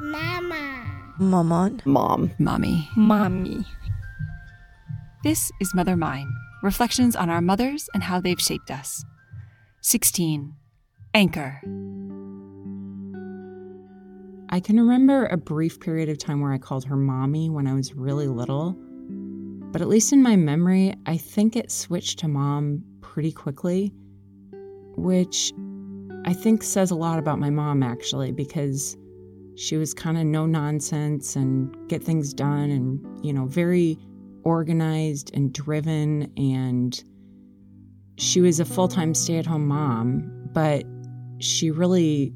Mama. Maman. Mom. Mommy. Mommy. This is Mother Mine Reflections on Our Mothers and How They've Shaped Us. 16. Anchor. I can remember a brief period of time where I called her mommy when I was really little. But at least in my memory, I think it switched to mom pretty quickly, which I think says a lot about my mom actually, because she was kind of no nonsense and get things done and, you know, very organized and driven. And she was a full time stay at home mom, but she really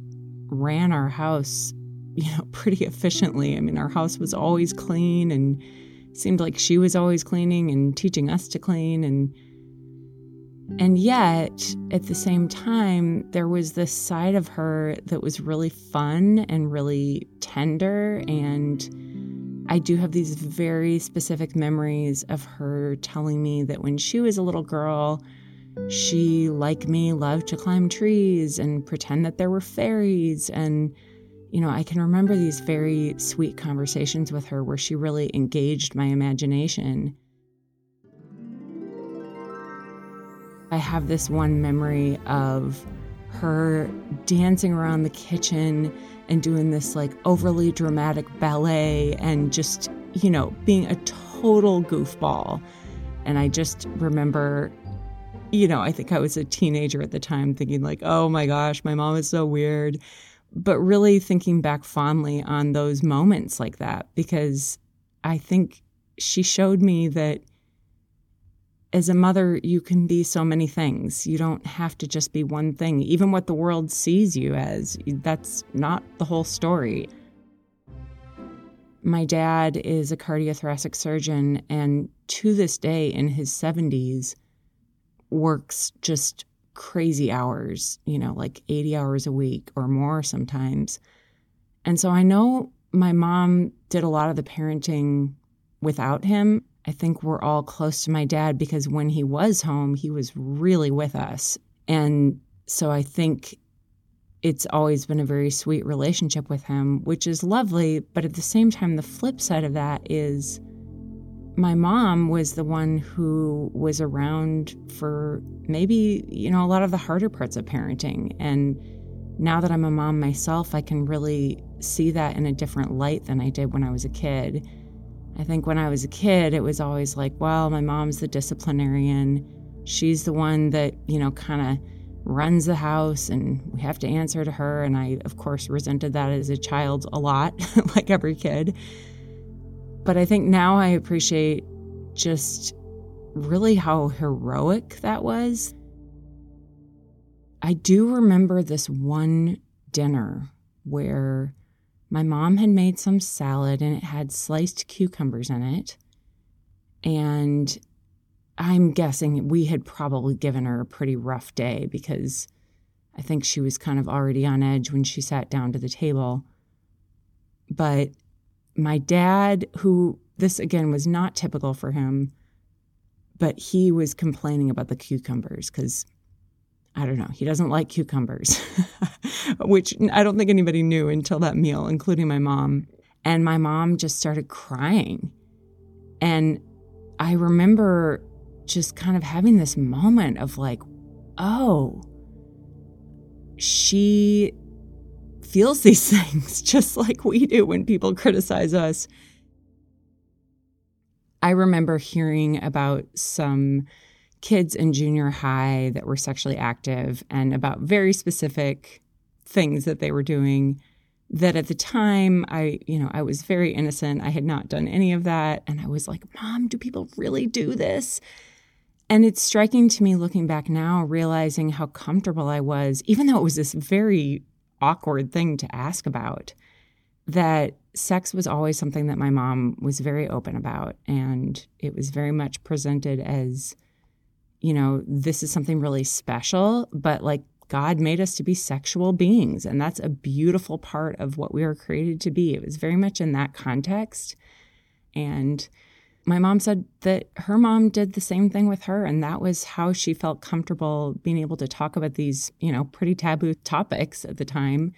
ran our house, you know, pretty efficiently. I mean, our house was always clean and seemed like she was always cleaning and teaching us to clean and and yet at the same time there was this side of her that was really fun and really tender and I do have these very specific memories of her telling me that when she was a little girl she like me loved to climb trees and pretend that there were fairies and you know, I can remember these very sweet conversations with her where she really engaged my imagination. I have this one memory of her dancing around the kitchen and doing this like overly dramatic ballet and just, you know, being a total goofball. And I just remember, you know, I think I was a teenager at the time thinking, like, oh my gosh, my mom is so weird but really thinking back fondly on those moments like that because I think she showed me that as a mother, you can be so many things. You don't have to just be one thing. Even what the world sees you as, that's not the whole story. My dad is a cardiothoracic surgeon, and to this day, in his 70s, works just crazy hours, you know, like 80 hours a week or more sometimes. And so I know my mom did a lot of the parenting without him. I think we're all close to my dad because when he was home, he was really with us. And so I think it's always been a very sweet relationship with him, which is lovely. But at the same time, the flip side of that is my mom was the one who was around for maybe, you know, a lot of the harder parts of parenting. And now that I'm a mom myself, I can really see that in a different light than I did when I was a kid. I think when I was a kid, it was always like, well, my mom's the disciplinarian. She's the one that, you know, kind of runs the house and we have to answer to her. And I, of course, resented that as a child a lot, like every kid. But I think now I appreciate just really how heroic that was. I do remember this one dinner where my mom had made some salad and it had sliced cucumbers in it. And I'm guessing we had probably given her a pretty rough day because I think she was kind of already on edge when she sat down to the table. But my dad, who this again was not typical for him, but he was complaining about the cucumbers because I don't know, he doesn't like cucumbers, which I don't think anybody knew until that meal, including my mom. And my mom just started crying. And I remember just kind of having this moment of like, oh, she feels these things just like we do when people criticize us. I remember hearing about some kids in junior high that were sexually active and about very specific things that they were doing that at the time I, you know, I was very innocent. I had not done any of that and I was like, "Mom, do people really do this?" And it's striking to me looking back now realizing how comfortable I was even though it was this very awkward thing to ask about that sex was always something that my mom was very open about and it was very much presented as you know this is something really special but like god made us to be sexual beings and that's a beautiful part of what we were created to be it was very much in that context and my mom said that her mom did the same thing with her and that was how she felt comfortable being able to talk about these you know pretty taboo topics at the time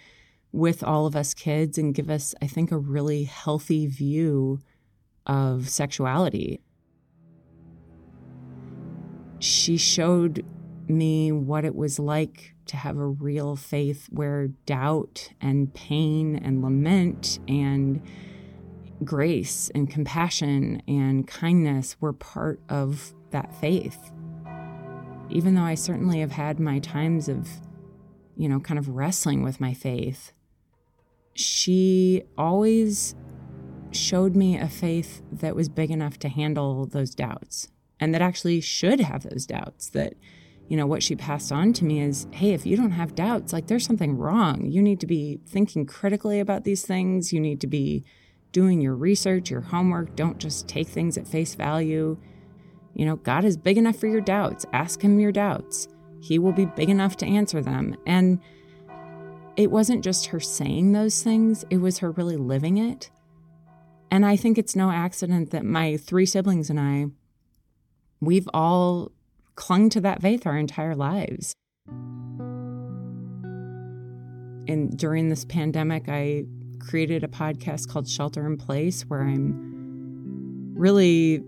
with all of us kids and give us, I think, a really healthy view of sexuality. She showed me what it was like to have a real faith where doubt and pain and lament and grace and compassion and kindness were part of that faith. Even though I certainly have had my times of, you know, kind of wrestling with my faith, she always showed me a faith that was big enough to handle those doubts and that actually should have those doubts that you know what she passed on to me is hey if you don't have doubts like there's something wrong. You need to be thinking critically about these things. You need to be doing your research your homework. Don't just take things at face value. You know god is big enough for your doubts. Ask him your doubts. He will be big enough to answer them. And it wasn't just her saying those things. It was her really living it. And I think it's no accident that my three siblings and I, we've all clung to that faith our entire lives. And during this pandemic, I created a podcast called Shelter in Place where I'm really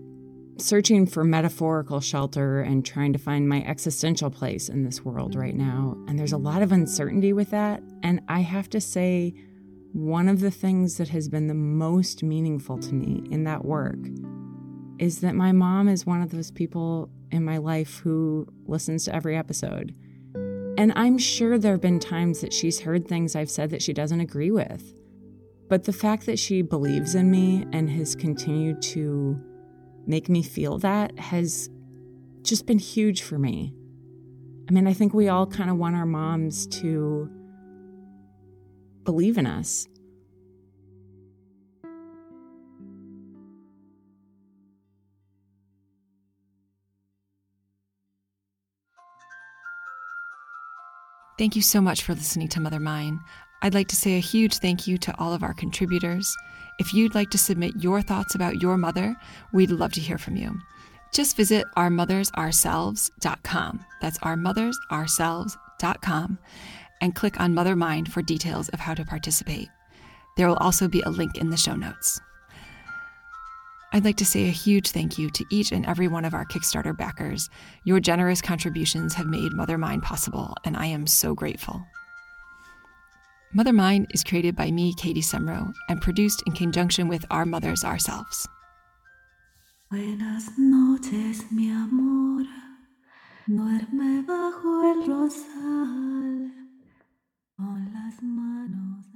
searching for metaphorical shelter and trying to find my existential place in this world right now. And there's a lot of uncertainty with that. And I have to say, one of the things that has been the most meaningful to me in that work is that my mom is one of those people in my life who listens to every episode. And I'm sure there have been times that she's heard things I've said that she doesn't agree with. But the fact that she believes in me and has continued to make me feel that has just been huge for me. I mean, I think we all kind of want our moms to believe in us. Thank you so much for listening to Mother Mine. I'd like to say a huge thank you to all of our contributors. If you'd like to submit your thoughts about your mother, we'd love to hear from you. Just visit ourmothersourselves.com. That's ourmothersourselves.com and click on Mother Mine for details of how to participate. There will also be a link in the show notes. I'd like to say a huge thank you to each and every one of our Kickstarter backers. Your generous contributions have made Mother Mine possible, and I am so grateful. Mother Mine is created by me, Katie Semro, and produced in conjunction with Our Mothers Ourselves. Buenas noches, mi amor. Duerme bajo el rosal. con las manos